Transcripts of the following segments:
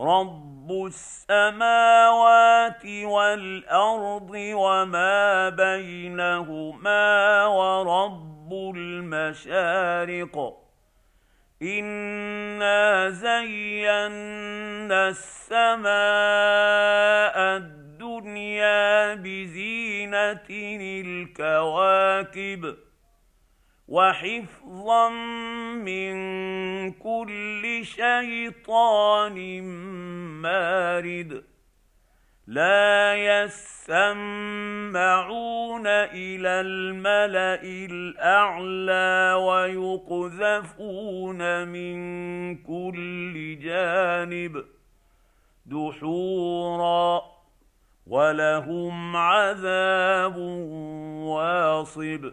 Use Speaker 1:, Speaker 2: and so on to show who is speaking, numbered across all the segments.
Speaker 1: رب السماوات والارض وما بينهما ورب المشارق انا زينا السماء الدنيا بزينه الكواكب وحفظا من كل شيطان مارد. لا يسمعون إلى الملأ الأعلى ويقذفون من كل جانب دحورا ولهم عذاب واصب.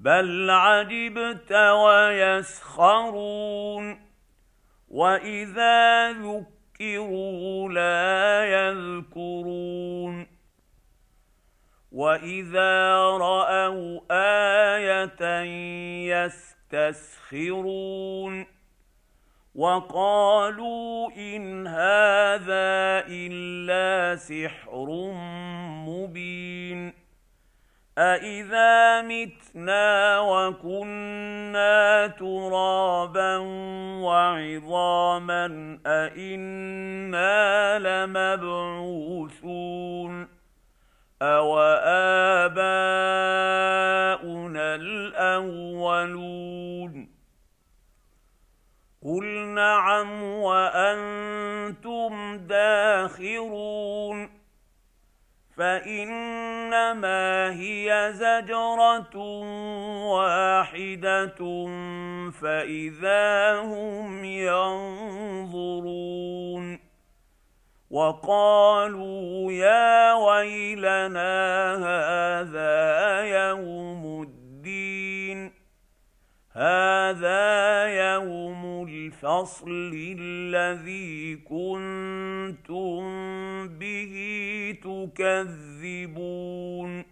Speaker 1: بل عجبت ويسخرون واذا ذكروا لا يذكرون واذا راوا إيه يستسخرون وقالوا ان هذا الا سحر مبين أإذا متنا وكنا ترابا وعظاما أإنا لمبعوثون أوآباؤنا الأولون قل نعم وأنتم داخرون فإنما هي زجرة واحدة فإذا هم ينظرون وقالوا يا ويلنا هذا يوم الدين هذا يوم الفصل الذي كنتم به تكذبون.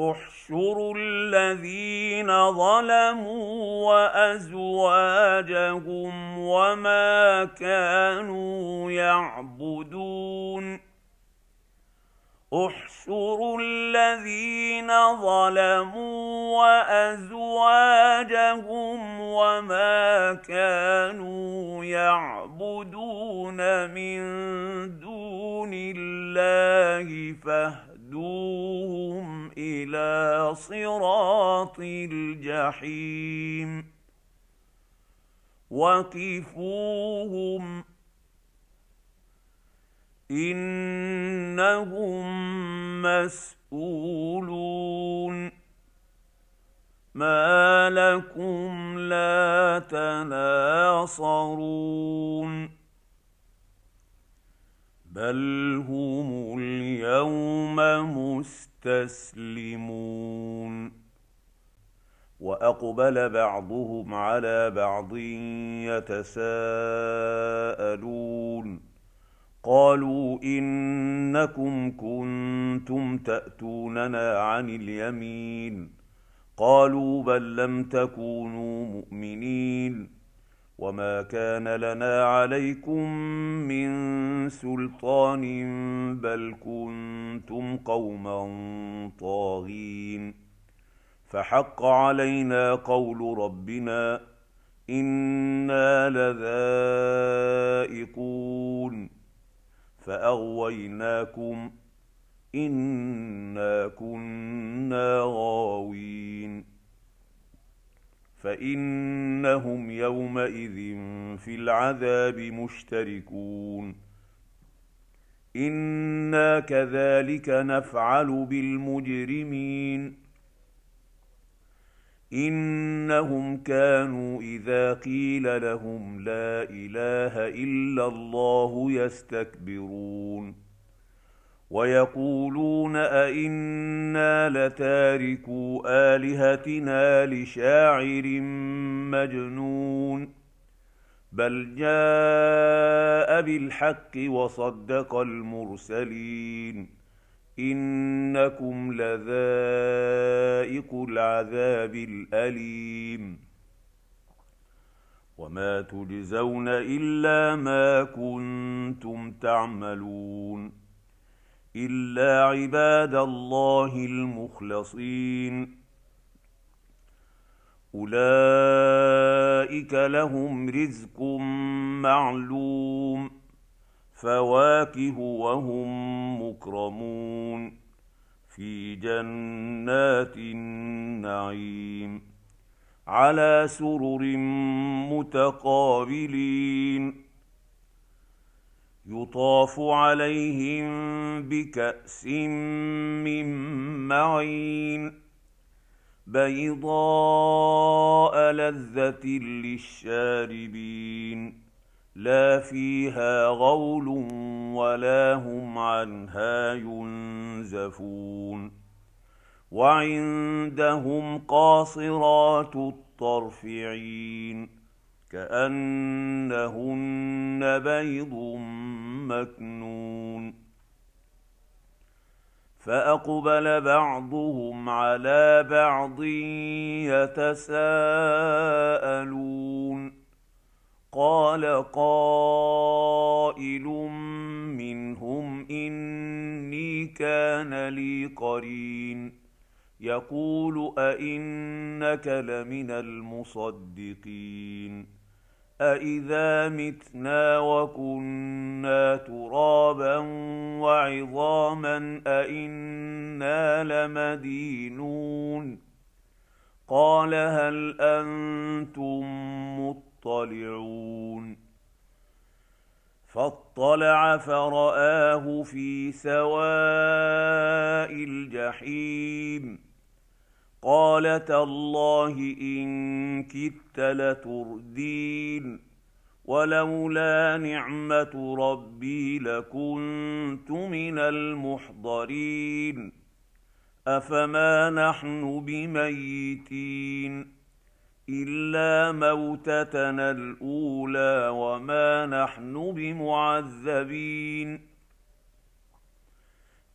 Speaker 1: احشروا الذين ظلموا وأزواجهم وما كانوا يعبدون. احشروا الذين ظلموا وازواجهم وما كانوا يعبدون من دون الله فاهدوهم إلى صراط الجحيم وقفوهم إنهم مسئولون ما لكم لا تناصرون. بل هم اليوم مستسلمون. وأقبل بعضهم على بعض يتساءلون. قالوا إنكم كنتم تأتوننا عن اليمين. قالوا بل لم تكونوا مؤمنين. وما كان لنا عليكم من سلطان بل كنتم قوما طاغين. فحق علينا قول ربنا إنا لذائقون. فأغويناكم إنا كنا غاوين فإنهم يومئذ في العذاب مشتركون إنا كذلك نفعل بالمجرمين إنهم كانوا إذا قيل لهم لا إله إلا الله يستكبرون ويقولون أئنا لتاركو آلهتنا لشاعر مجنون بل جاء بالحق وصدق المرسلين إنكم لذائق العذاب الأليم. وما تجزون إلا ما كنتم تعملون. إلا عباد الله المخلصين. أولئك لهم رزق معلوم. فواكه وهم مكرمون في جنات النعيم على سرر متقابلين يطاف عليهم بكأس من معين بيضاء لذة للشاربين لا فيها غول ولا هم عنها ينزفون. وعندهم قاصرات الطرف عين كأنهن بيض مكنون. فأقبل بعضهم على بعض يتساءلون. قال قائل منهم إني كان لي قرين. يقول أئنك لمن المصدقين. أإذا متنا وكنا ترابا وعظاما أإنا لمدينون. قال هل أنتم مطلعون مطلعون فاطلع فرآه في سواء الجحيم قال تالله إن كدت لتردين ولولا نعمة ربي لكنت من المحضرين أفما نحن بميتين إلا موتتنا الأولى وما نحن بمعذبين.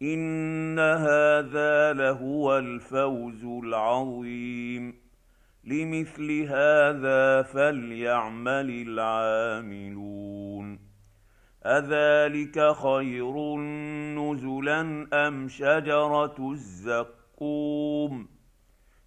Speaker 1: إن هذا لهو الفوز العظيم. لمثل هذا فليعمل العاملون. أذلك خير نزلا أم شجرة الزقوم؟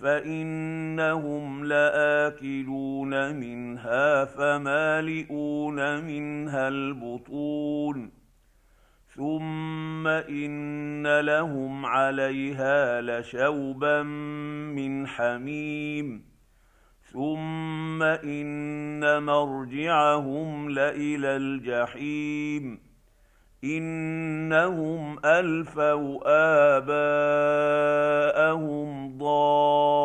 Speaker 1: فانهم لاكلون منها فمالئون منها البطون ثم ان لهم عليها لشوبا من حميم ثم ان مرجعهم لالى الجحيم إنهم ألفوا آباءهم ضالين.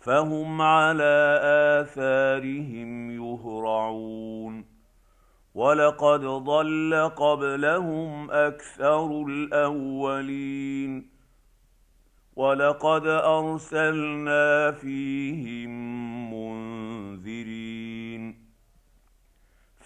Speaker 1: فهم على آثارهم يهرعون. ولقد ضل قبلهم أكثر الأولين. ولقد أرسلنا فيهم منذرين.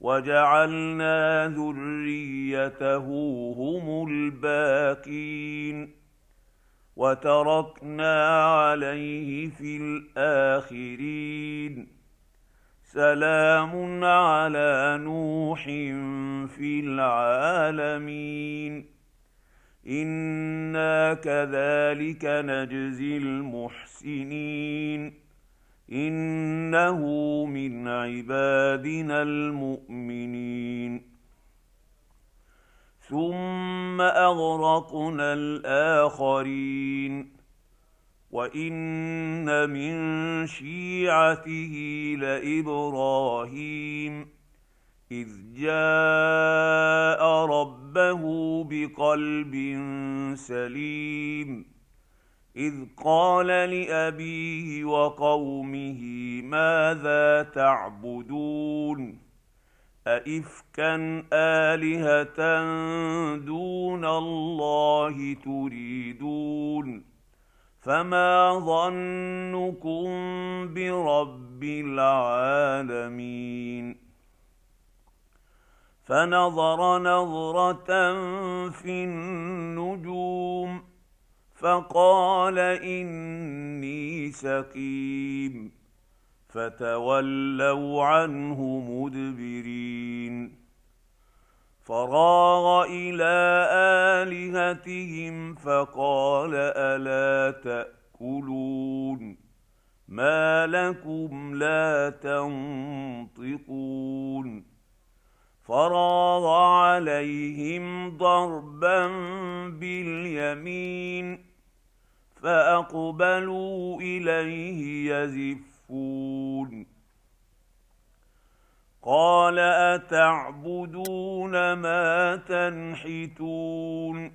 Speaker 1: وجعلنا ذريته هم الباقين وتركنا عليه في الآخرين سلام على نوح في العالمين إنا كذلك نجزي المحسنين إنه من عبادنا المؤمنين. ثم أغرقنا الآخرين. وإن من شيعته لإبراهيم. إذ جاء ربه بقلب سليم. إذ قال لأبيه وقومه ماذا تعبدون؟ أئفكا آلهة دون الله تريدون؟ فما ظنكم برب العالمين؟ فنظر نظرة في النجوم فقال إني سقيم. فتولوا عنه مدبرين. فراغ إلى آلهتهم فقال ألا تأكلون. ما لكم لا تنطقون. فراغ عليهم ضربا باليمين فأقبلوا إليه يزفون. قال أتعبدون ما تنحتون؟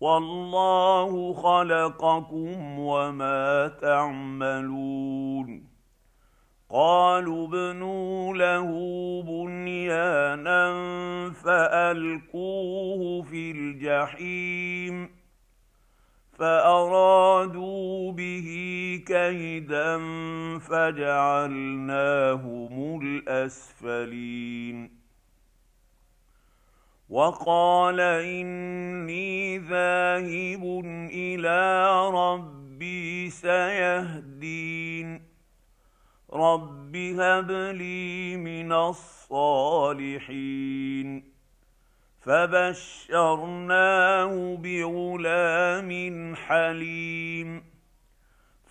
Speaker 1: والله خلقكم وما تعملون. قالوا ابنوا له بنيانا فألقوه في الجحيم فأرادوا به كيدا فجعلناهم الأسفلين وقال إني ذاهب إلى ربي سيهدين رب هب لي من الصالحين فبشرناه بغلام حليم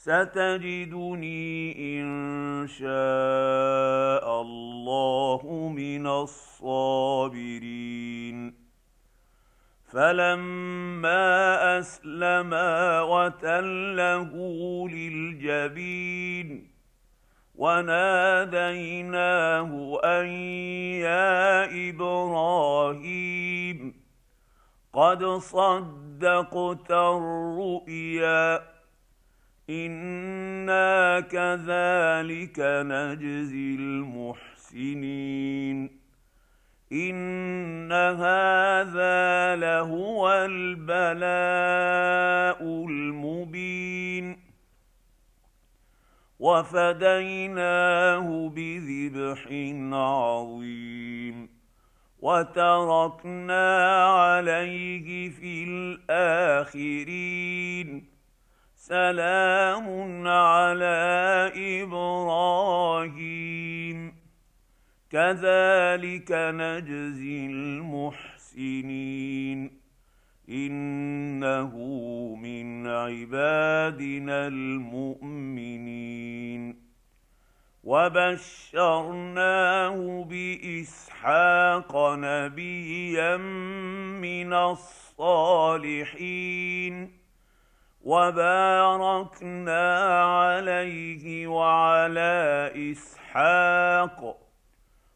Speaker 1: ستجدني إن شاء الله من الصابرين. فلما اسلما وتله للجبين وناديناه أن يا إبراهيم قد صدقت الرؤيا. أنا كذلك نجزي المحسنين ان هذا لهو البلاء المبين وفديناه بذبح عظيم وتركنا عليه في الاخرين سلام على إبراهيم. كذلك نجزي المحسنين. إنه من عبادنا المؤمنين. وبشرناه بإسحاق نبيا من الصالحين. وباركنا عليه وعلى إسحاق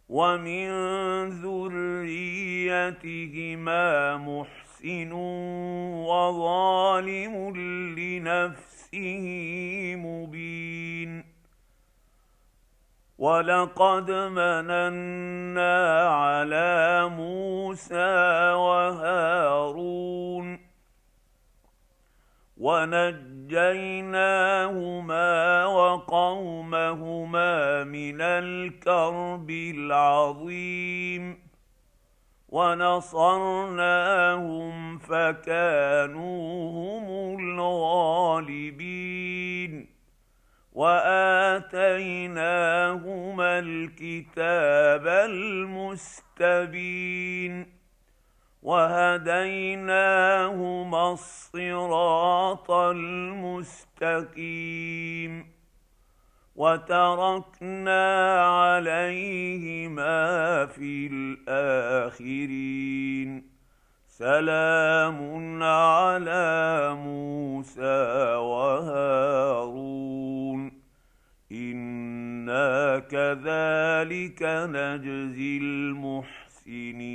Speaker 1: ومن ذريتهما محسن وظالم لنفسه مبين. ولقد مننا على موسى وهارون ونجيناهما وقومهما من الكرب العظيم ونصرناهم فكانوا هم الغالبين وآتيناهما الكتاب المستبين وهديناهما الصراط المستقيم وتركنا عليهما في الاخرين سلام على موسى وهارون أنا كذلك نجزي المحسنين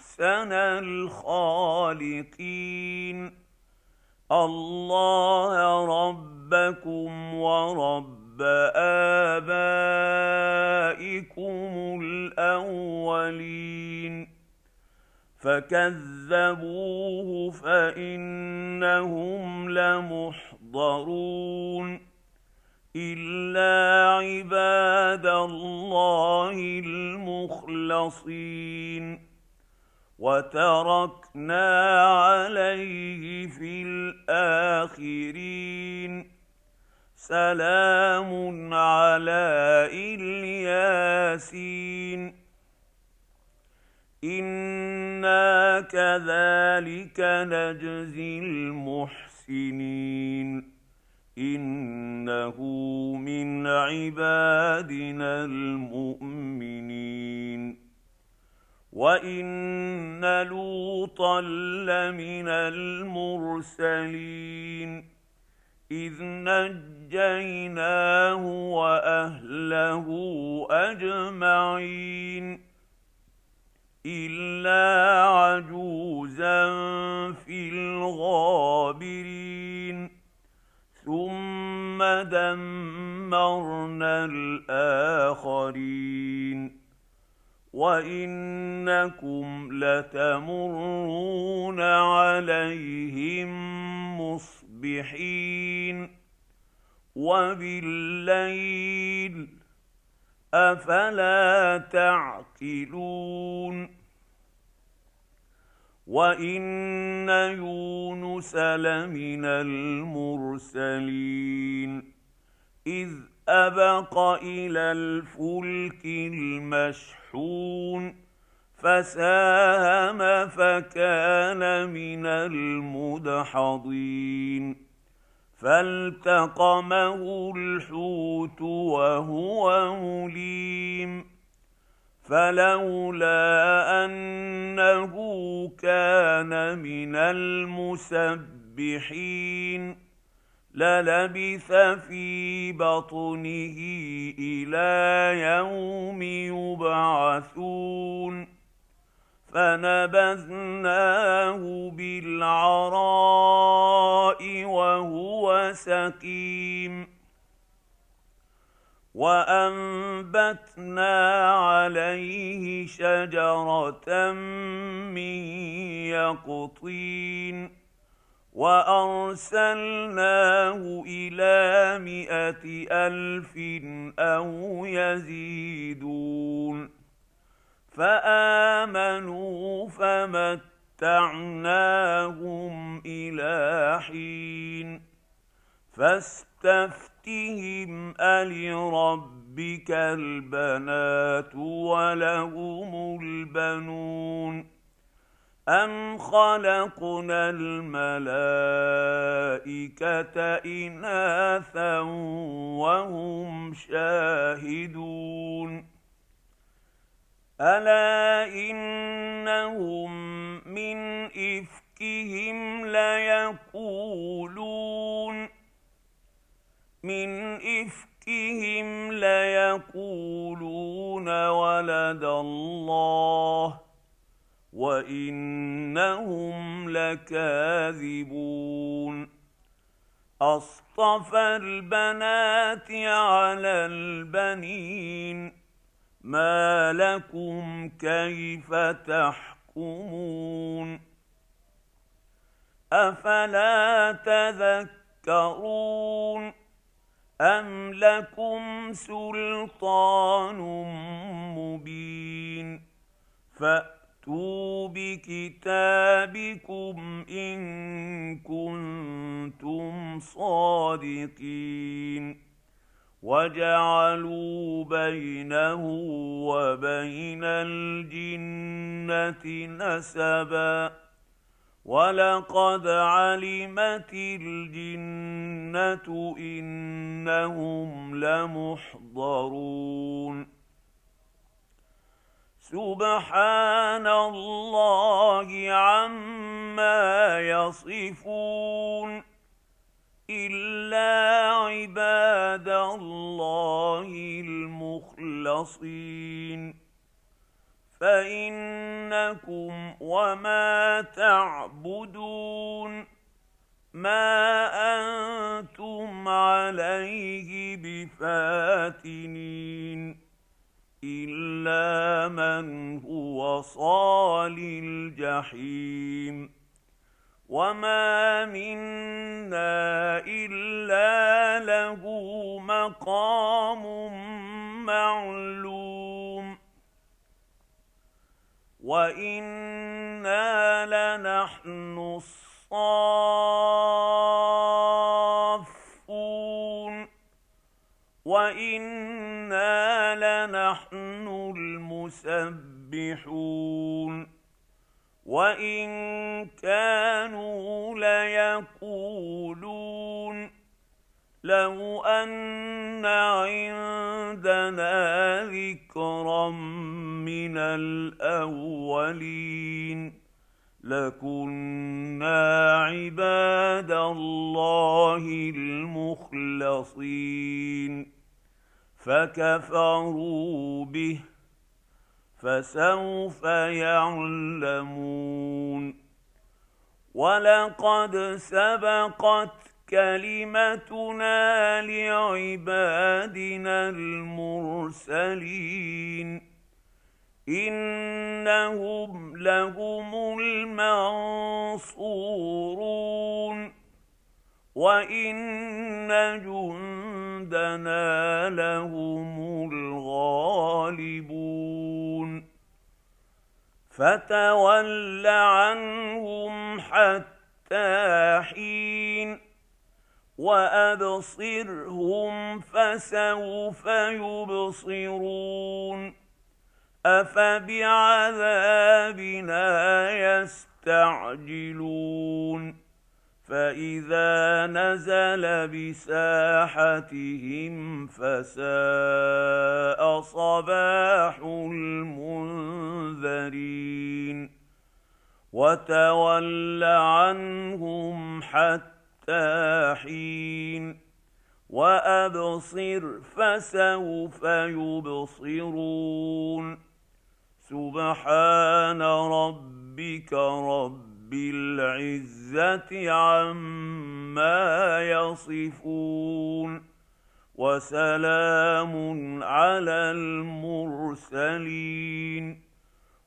Speaker 1: أحسن الخالقين. الله ربكم ورب آبائكم الأولين. فكذبوه فإنهم لمحضرون. إلا عباد الله المخلصين. وتركنا عليه في الآخرين. سلام على إلياسين. إنا كذلك نجزي المحسنين. إنه من عبادنا المؤمنين. وان لوطا لمن المرسلين اذ نجيناه واهله اجمعين الا عجوزا في الغابرين ثم دمرنا الاخرين وانكم لتمرون عليهم مصبحين وبالليل افلا تعقلون وان يونس لمن المرسلين اذ أبق إلى الفلك المشحون فساهم فكان من المدحضين فالتقمه الحوت وهو مليم فلولا أنه كان من المسبحين للبث في بطنه إلى يوم يبعثون. فنبذناه بالعراء وهو سقيم. وأنبتنا عليه شجرة من يقطين. وأرسلناه إلى مائه ألف أو يزيدون فآمنوا فمتعناهم إلى حين فاستفتهم ألربك البنات ولهم البنون أم خلقنا الملائكة إناثا وهم شاهدون ألا إنهم من إفكهم ليقولون من إفكهم ليقولون ولد الله وانهم لكاذبون اصطفى البنات على البنين ما لكم كيف تحكمون افلا تذكرون ام لكم سلطان مبين فأ فاتوا بكتابكم ان كنتم صادقين وجعلوا بينه وبين الجنه نسبا ولقد علمت الجنه انهم لمحضرون سبحان الله عما يصفون إلا عباد الله المخلصين. فإنكم وما تعبدون ما أنتم عليه بفاتنين. إلا من هو صال الجحيم. وما منا إلا له مقام معلوم. وإنا لنحن الصافون. وأنا المسبحون وإن كانوا ليقولون لو أن عندنا ذكرا من الأولين لكنا عباد الله المخلصين فكفروا به فسوف يعلمون. ولقد سبقت كلمتنا لعبادنا المرسلين. إنهم لهم المنصورون. وان جندنا لهم الغالبون فتول عنهم حتى حين وابصرهم فسوف يبصرون افبعذابنا يستعجلون فاذا نزل بساحتهم فساء صباح المنذرين وتول عنهم حتى حين وابصر فسوف يبصرون سبحان ربك رب بالعزة عما يصفون وسلام على المرسلين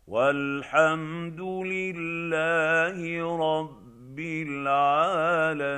Speaker 1: والحمد لله رب العالمين